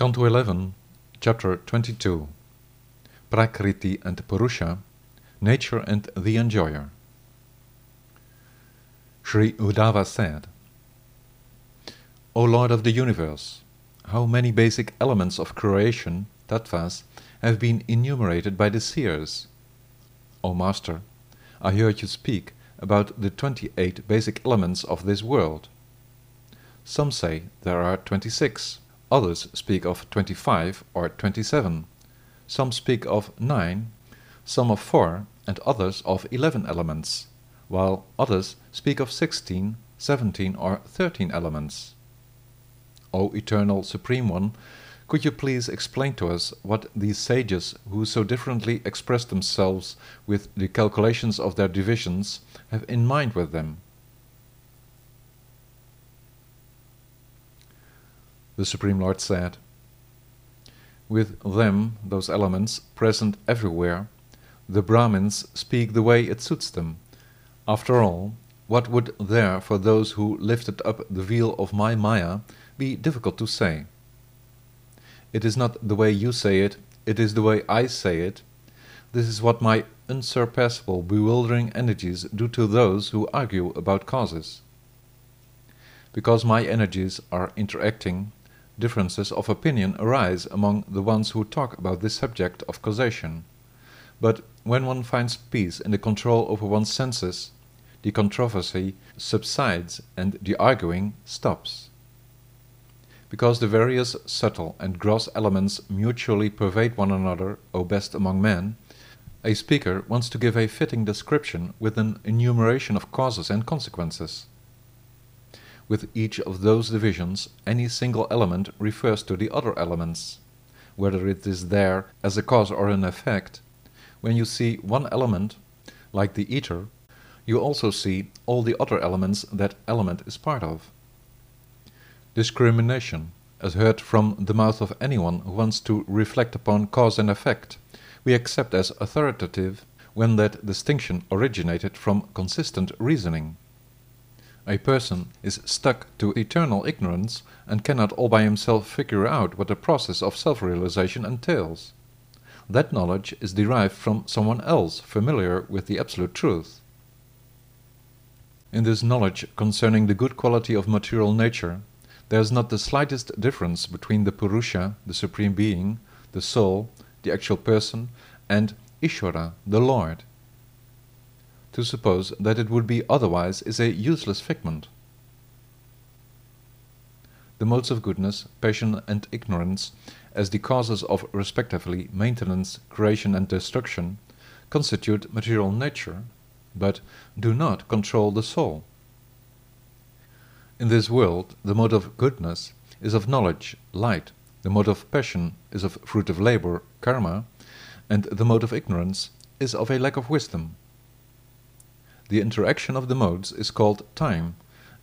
Canto 11, Chapter 22 Prakriti and Purusha, Nature and the Enjoyer. Sri Uddhava said, O Lord of the Universe, how many basic elements of creation, tattvas, have been enumerated by the seers? O Master, I heard you speak about the 28 basic elements of this world. Some say there are 26 Others speak of 25 or 27. Some speak of 9, some of 4, and others of 11 elements, while others speak of 16, 17, or 13 elements. O Eternal Supreme One, could you please explain to us what these sages, who so differently express themselves with the calculations of their divisions, have in mind with them? The Supreme Lord said. With them, those elements, present everywhere, the Brahmins speak the way it suits them. After all, what would there for those who lifted up the wheel of my Maya be difficult to say? It is not the way you say it, it is the way I say it. This is what my unsurpassable, bewildering energies do to those who argue about causes. Because my energies are interacting, differences of opinion arise among the ones who talk about this subject of causation. But when one finds peace in the control over one's senses, the controversy subsides and the arguing stops. Because the various subtle and gross elements mutually pervade one another, O best among men, a speaker wants to give a fitting description with an enumeration of causes and consequences. With each of those divisions, any single element refers to the other elements. Whether it is there as a cause or an effect, when you see one element, like the ether, you also see all the other elements that element is part of. Discrimination, as heard from the mouth of anyone who wants to reflect upon cause and effect, we accept as authoritative when that distinction originated from consistent reasoning. A person is stuck to eternal ignorance and cannot all by himself figure out what the process of self-realization entails. That knowledge is derived from someone else familiar with the absolute truth. In this knowledge concerning the good quality of material nature, there is not the slightest difference between the Purusha, the Supreme Being, the Soul, the actual person, and Ishvara, the Lord. To suppose that it would be otherwise is a useless figment. The modes of goodness, passion, and ignorance, as the causes of respectively maintenance, creation, and destruction, constitute material nature, but do not control the soul. In this world, the mode of goodness is of knowledge, light, the mode of passion is of fruit of labor, karma, and the mode of ignorance is of a lack of wisdom, the interaction of the modes is called time,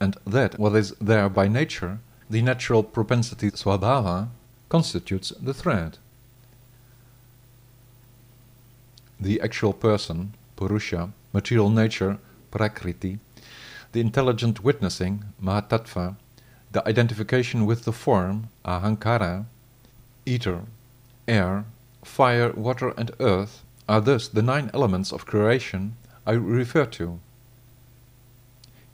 and that what is there by nature, the natural propensity swabhava, constitutes the thread. The actual person, purusha, material nature, prakriti, the intelligent witnessing, mahatattva, the identification with the form, ahankara, ether, air, fire, water, and earth are thus the nine elements of creation I refer to.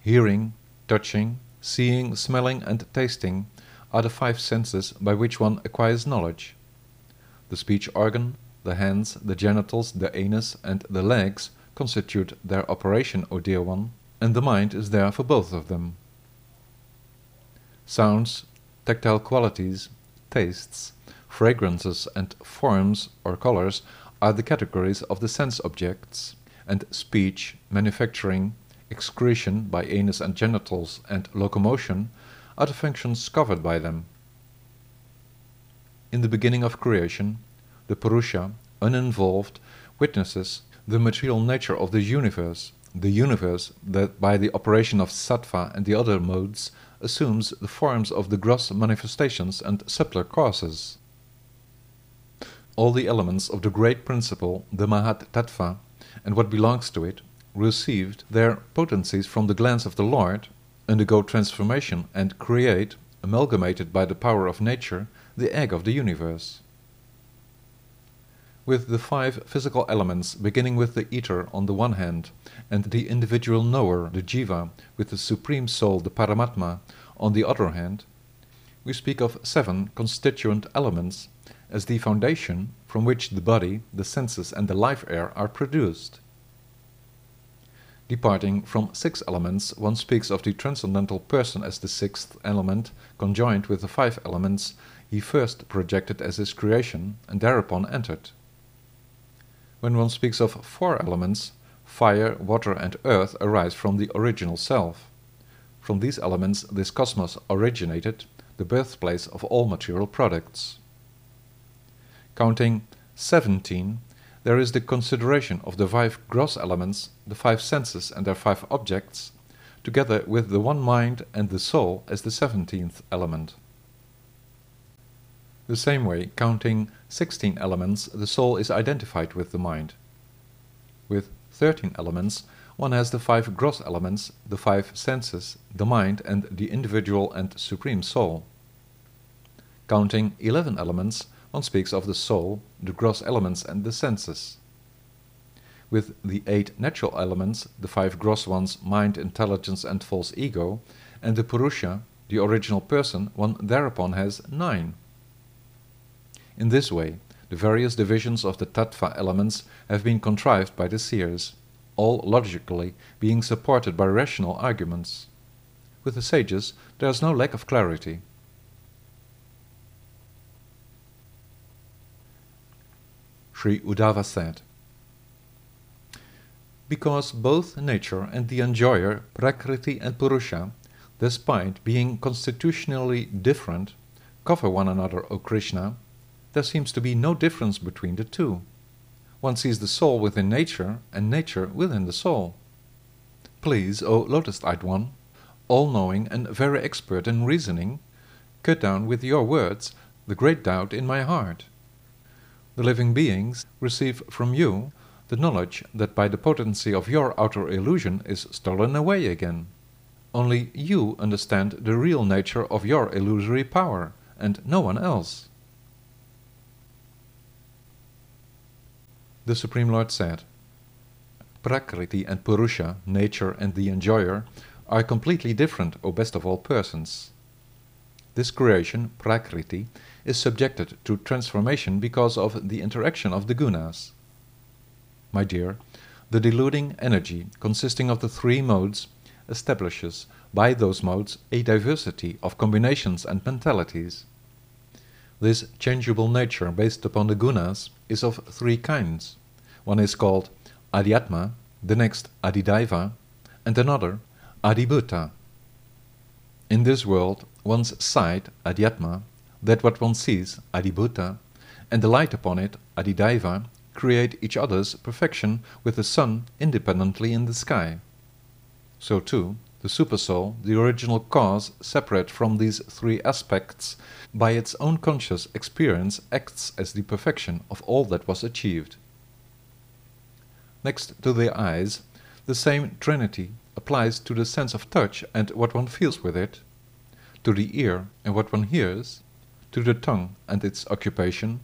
Hearing, touching, seeing, smelling, and tasting are the five senses by which one acquires knowledge. The speech organ, the hands, the genitals, the anus, and the legs constitute their operation, O dear one, and the mind is there for both of them. Sounds, tactile qualities, tastes, fragrances, and forms or colors are the categories of the sense objects and speech, manufacturing, excretion by anus and genitals, and locomotion are the functions covered by them. In the beginning of creation, the Purusha, uninvolved, witnesses the material nature of the universe, the universe that by the operation of sattva and the other modes assumes the forms of the gross manifestations and subtler causes. All the elements of the great principle, the Mahat Tattva, and what belongs to it, received their potencies from the glance of the Lord, undergo transformation and create, amalgamated by the power of nature, the egg of the universe. With the five physical elements, beginning with the ether on the one hand, and the individual knower, the jiva, with the supreme soul, the paramatma, on the other hand, we speak of seven constituent elements as the foundation from which the body, the senses, and the life air are produced. Departing from six elements, one speaks of the transcendental person as the sixth element, conjoined with the five elements he first projected as his creation and thereupon entered. When one speaks of four elements, fire, water, and earth arise from the original self. From these elements, this cosmos originated, the birthplace of all material products. Counting 17 there is the consideration of the five gross elements, the five senses and their five objects, together with the one mind and the soul as the seventeenth element. The same way, counting 16 elements, the soul is identified with the mind. With 13 elements, one has the five gross elements, the five senses, the mind, and the individual and supreme soul. Counting 11 elements, one speaks of the soul, the gross elements and the senses. With the eight natural elements, the five gross ones, mind, intelligence and false ego, and the Purusha, the original person, one thereupon has nine. In this way, the various divisions of the tattva elements have been contrived by the seers, all logically being supported by rational arguments. With the sages, there is no lack of clarity. Sri Uddhava said. Because both nature and the enjoyer, Prakriti and Purusha, despite being constitutionally different, cover one another, O Krishna, there seems to be no difference between the two. One sees the soul within nature and nature within the soul. Please, O lotus-eyed one, all-knowing and very expert in reasoning, cut down with your words the great doubt in my heart the living beings receive from you the knowledge that by the potency of your outer illusion is stolen away again. Only you understand the real nature of your illusory power, and no one else. The Supreme Lord said, Prakriti and Purusha, nature and the enjoyer, are completely different, O best of all persons. This creation, Prakriti, is subjected to transformation because of the interaction of the gunas. My dear, the deluding energy, consisting of the three modes, establishes by those modes a diversity of combinations and mentalities. This changeable nature based upon the gunas is of three kinds. One is called Adhyatma, the next Adhidaiva, and another Adhibhuta. In this world, one's sight, Adhyatma, that what one sees, Adhibhuta, and the light upon it, Adhidaiva, create each other's perfection with the sun independently in the sky. So too, the Supersoul, the original cause separate from these three aspects, by its own conscious experience acts as the perfection of all that was achieved. Next to the eyes, the same trinity applies to the sense of touch and what one feels with it, to the ear and what one hears, to the tongue and its occupation,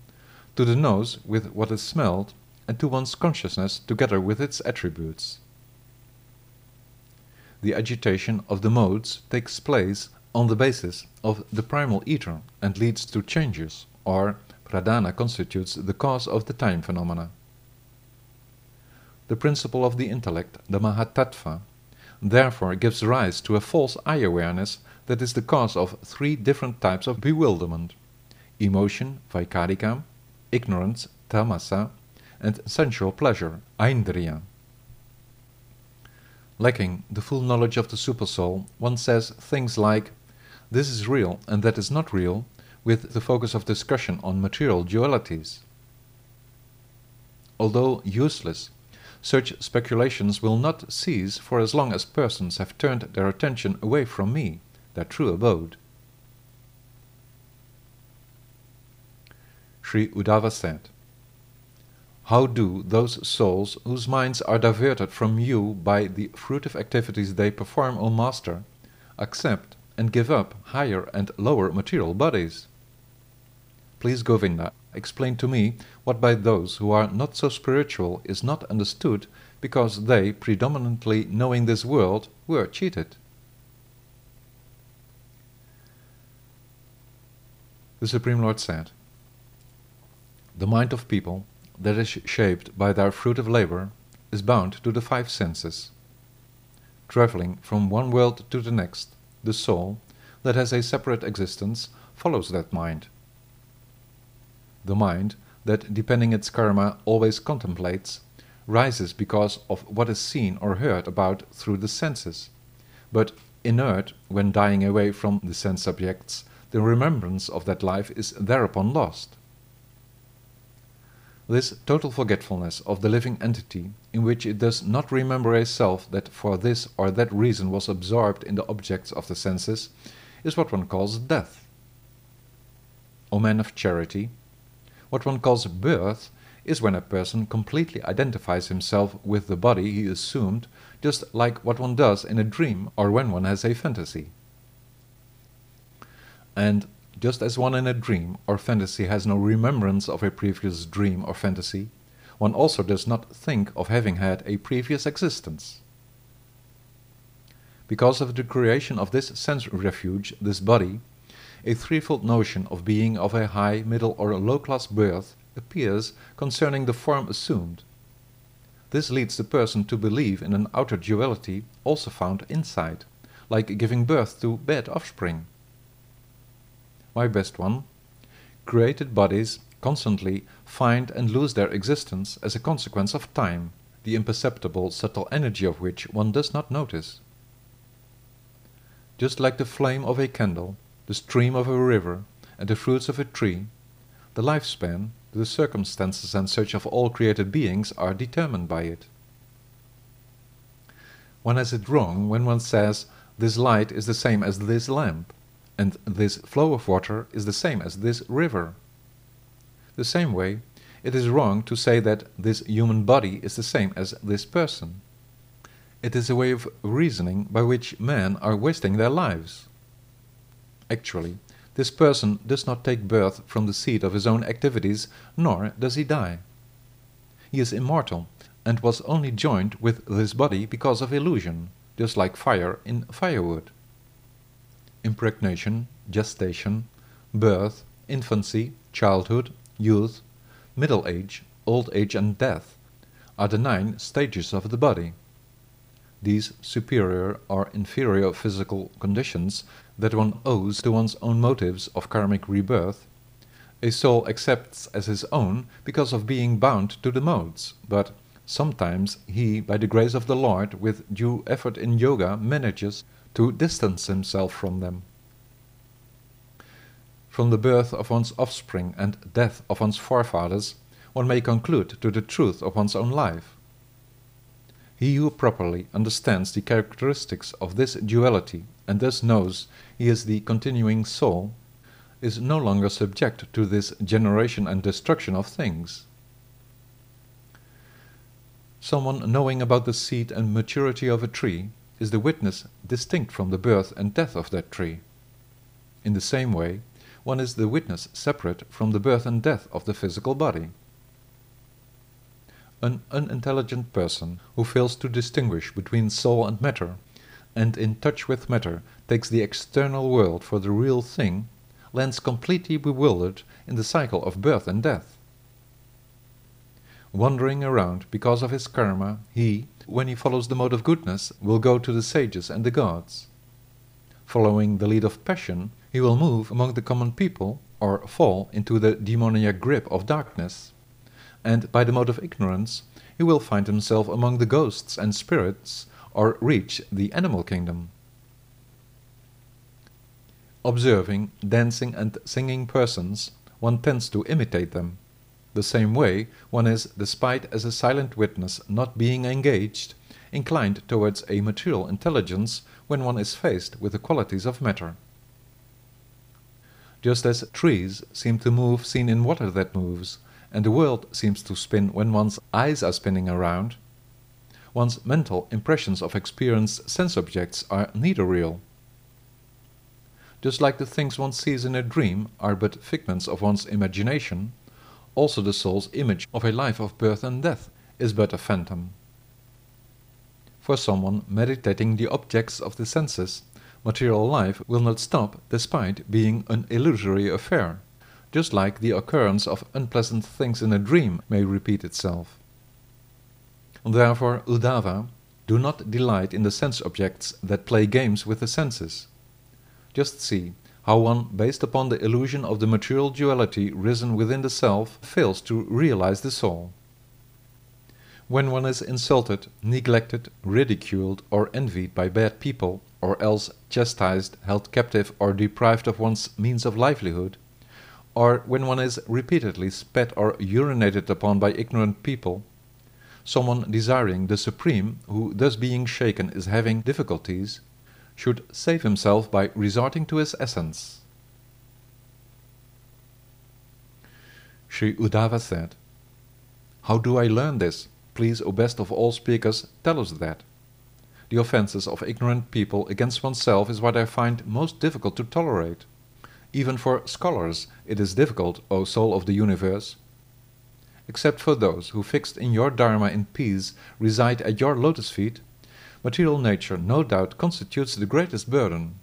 to the nose with what is smelled, and to one's consciousness together with its attributes. The agitation of the modes takes place on the basis of the primal ether and leads to changes, or pradhana constitutes the cause of the time phenomena. The principle of the intellect, the Mahatattva, therefore gives rise to a false I awareness that is the cause of three different types of bewilderment emotion, vaikarika, ignorance, tamasa, and sensual pleasure, aindriya. Lacking the full knowledge of the Supersoul, one says things like, this is real and that is not real, with the focus of discussion on material dualities. Although useless, such speculations will not cease for as long as persons have turned their attention away from me, their true abode. Sri Uddhava said, How do those souls whose minds are diverted from you by the fruitive activities they perform, O Master, accept and give up higher and lower material bodies? Please, Govinda, explain to me what by those who are not so spiritual is not understood because they, predominantly knowing this world, were cheated. The Supreme Lord said, The mind of people that is shaped by their fruit of labor is bound to the five senses. Traveling from one world to the next, the soul, that has a separate existence, follows that mind. The mind, that depending its karma always contemplates, rises because of what is seen or heard about through the senses, but inert when dying away from the sense subjects, the remembrance of that life is thereupon lost. This total forgetfulness of the living entity, in which it does not remember a self that for this or that reason was absorbed in the objects of the senses, is what one calls death. O man of charity, what one calls birth is when a person completely identifies himself with the body he assumed, just like what one does in a dream or when one has a fantasy. And just as one in a dream or fantasy has no remembrance of a previous dream or fantasy, one also does not think of having had a previous existence. Because of the creation of this sense refuge, this body, a threefold notion of being of a high, middle, or low class birth appears concerning the form assumed. This leads the person to believe in an outer duality also found inside, like giving birth to bad offspring my best one, created bodies constantly find and lose their existence as a consequence of time, the imperceptible subtle energy of which one does not notice. Just like the flame of a candle, the stream of a river, and the fruits of a tree, the lifespan, the circumstances and such of all created beings are determined by it. One has it wrong when one says, this light is the same as this lamp and this flow of water is the same as this river. The same way, it is wrong to say that this human body is the same as this person. It is a way of reasoning by which men are wasting their lives. Actually, this person does not take birth from the seed of his own activities, nor does he die. He is immortal, and was only joined with this body because of illusion, just like fire in firewood impregnation, gestation, birth, infancy, childhood, youth, middle age, old age and death are the nine stages of the body. These superior or inferior physical conditions that one owes to one's own motives of karmic rebirth, a soul accepts as his own because of being bound to the modes, but sometimes he, by the grace of the Lord, with due effort in yoga, manages to distance himself from them. From the birth of one's offspring and death of one's forefathers, one may conclude to the truth of one's own life. He who properly understands the characteristics of this duality and thus knows he is the continuing soul, is no longer subject to this generation and destruction of things. Someone knowing about the seed and maturity of a tree is the witness distinct from the birth and death of that tree. In the same way, one is the witness separate from the birth and death of the physical body. An unintelligent person who fails to distinguish between soul and matter, and in touch with matter takes the external world for the real thing, lands completely bewildered in the cycle of birth and death. Wandering around because of his karma, he, when he follows the mode of goodness, will go to the sages and the gods. Following the lead of passion, he will move among the common people or fall into the demoniac grip of darkness. And by the mode of ignorance, he will find himself among the ghosts and spirits or reach the animal kingdom. Observing dancing and singing persons, one tends to imitate them. The same way, one is, despite as a silent witness not being engaged, inclined towards a material intelligence when one is faced with the qualities of matter. Just as trees seem to move seen in water that moves, and the world seems to spin when one's eyes are spinning around, one's mental impressions of experienced sense objects are neither real. Just like the things one sees in a dream are but figments of one's imagination, also the soul's image of a life of birth and death is but a phantom. For someone meditating the objects of the senses, material life will not stop despite being an illusory affair, just like the occurrence of unpleasant things in a dream may repeat itself. Therefore, Uddhava, do not delight in the sense objects that play games with the senses. Just see how one, based upon the illusion of the material duality risen within the self, fails to realize the soul. When one is insulted, neglected, ridiculed, or envied by bad people, or else chastised, held captive, or deprived of one's means of livelihood, or when one is repeatedly spat or urinated upon by ignorant people, someone desiring the Supreme, who thus being shaken is having difficulties, should save himself by resorting to his essence. Sri Uddhava said, How do I learn this? Please, O best of all speakers, tell us that. The offences of ignorant people against oneself is what I find most difficult to tolerate. Even for scholars it is difficult, O soul of the universe. Except for those who fixed in your Dharma in peace reside at your lotus feet, material nature no doubt constitutes the greatest burden.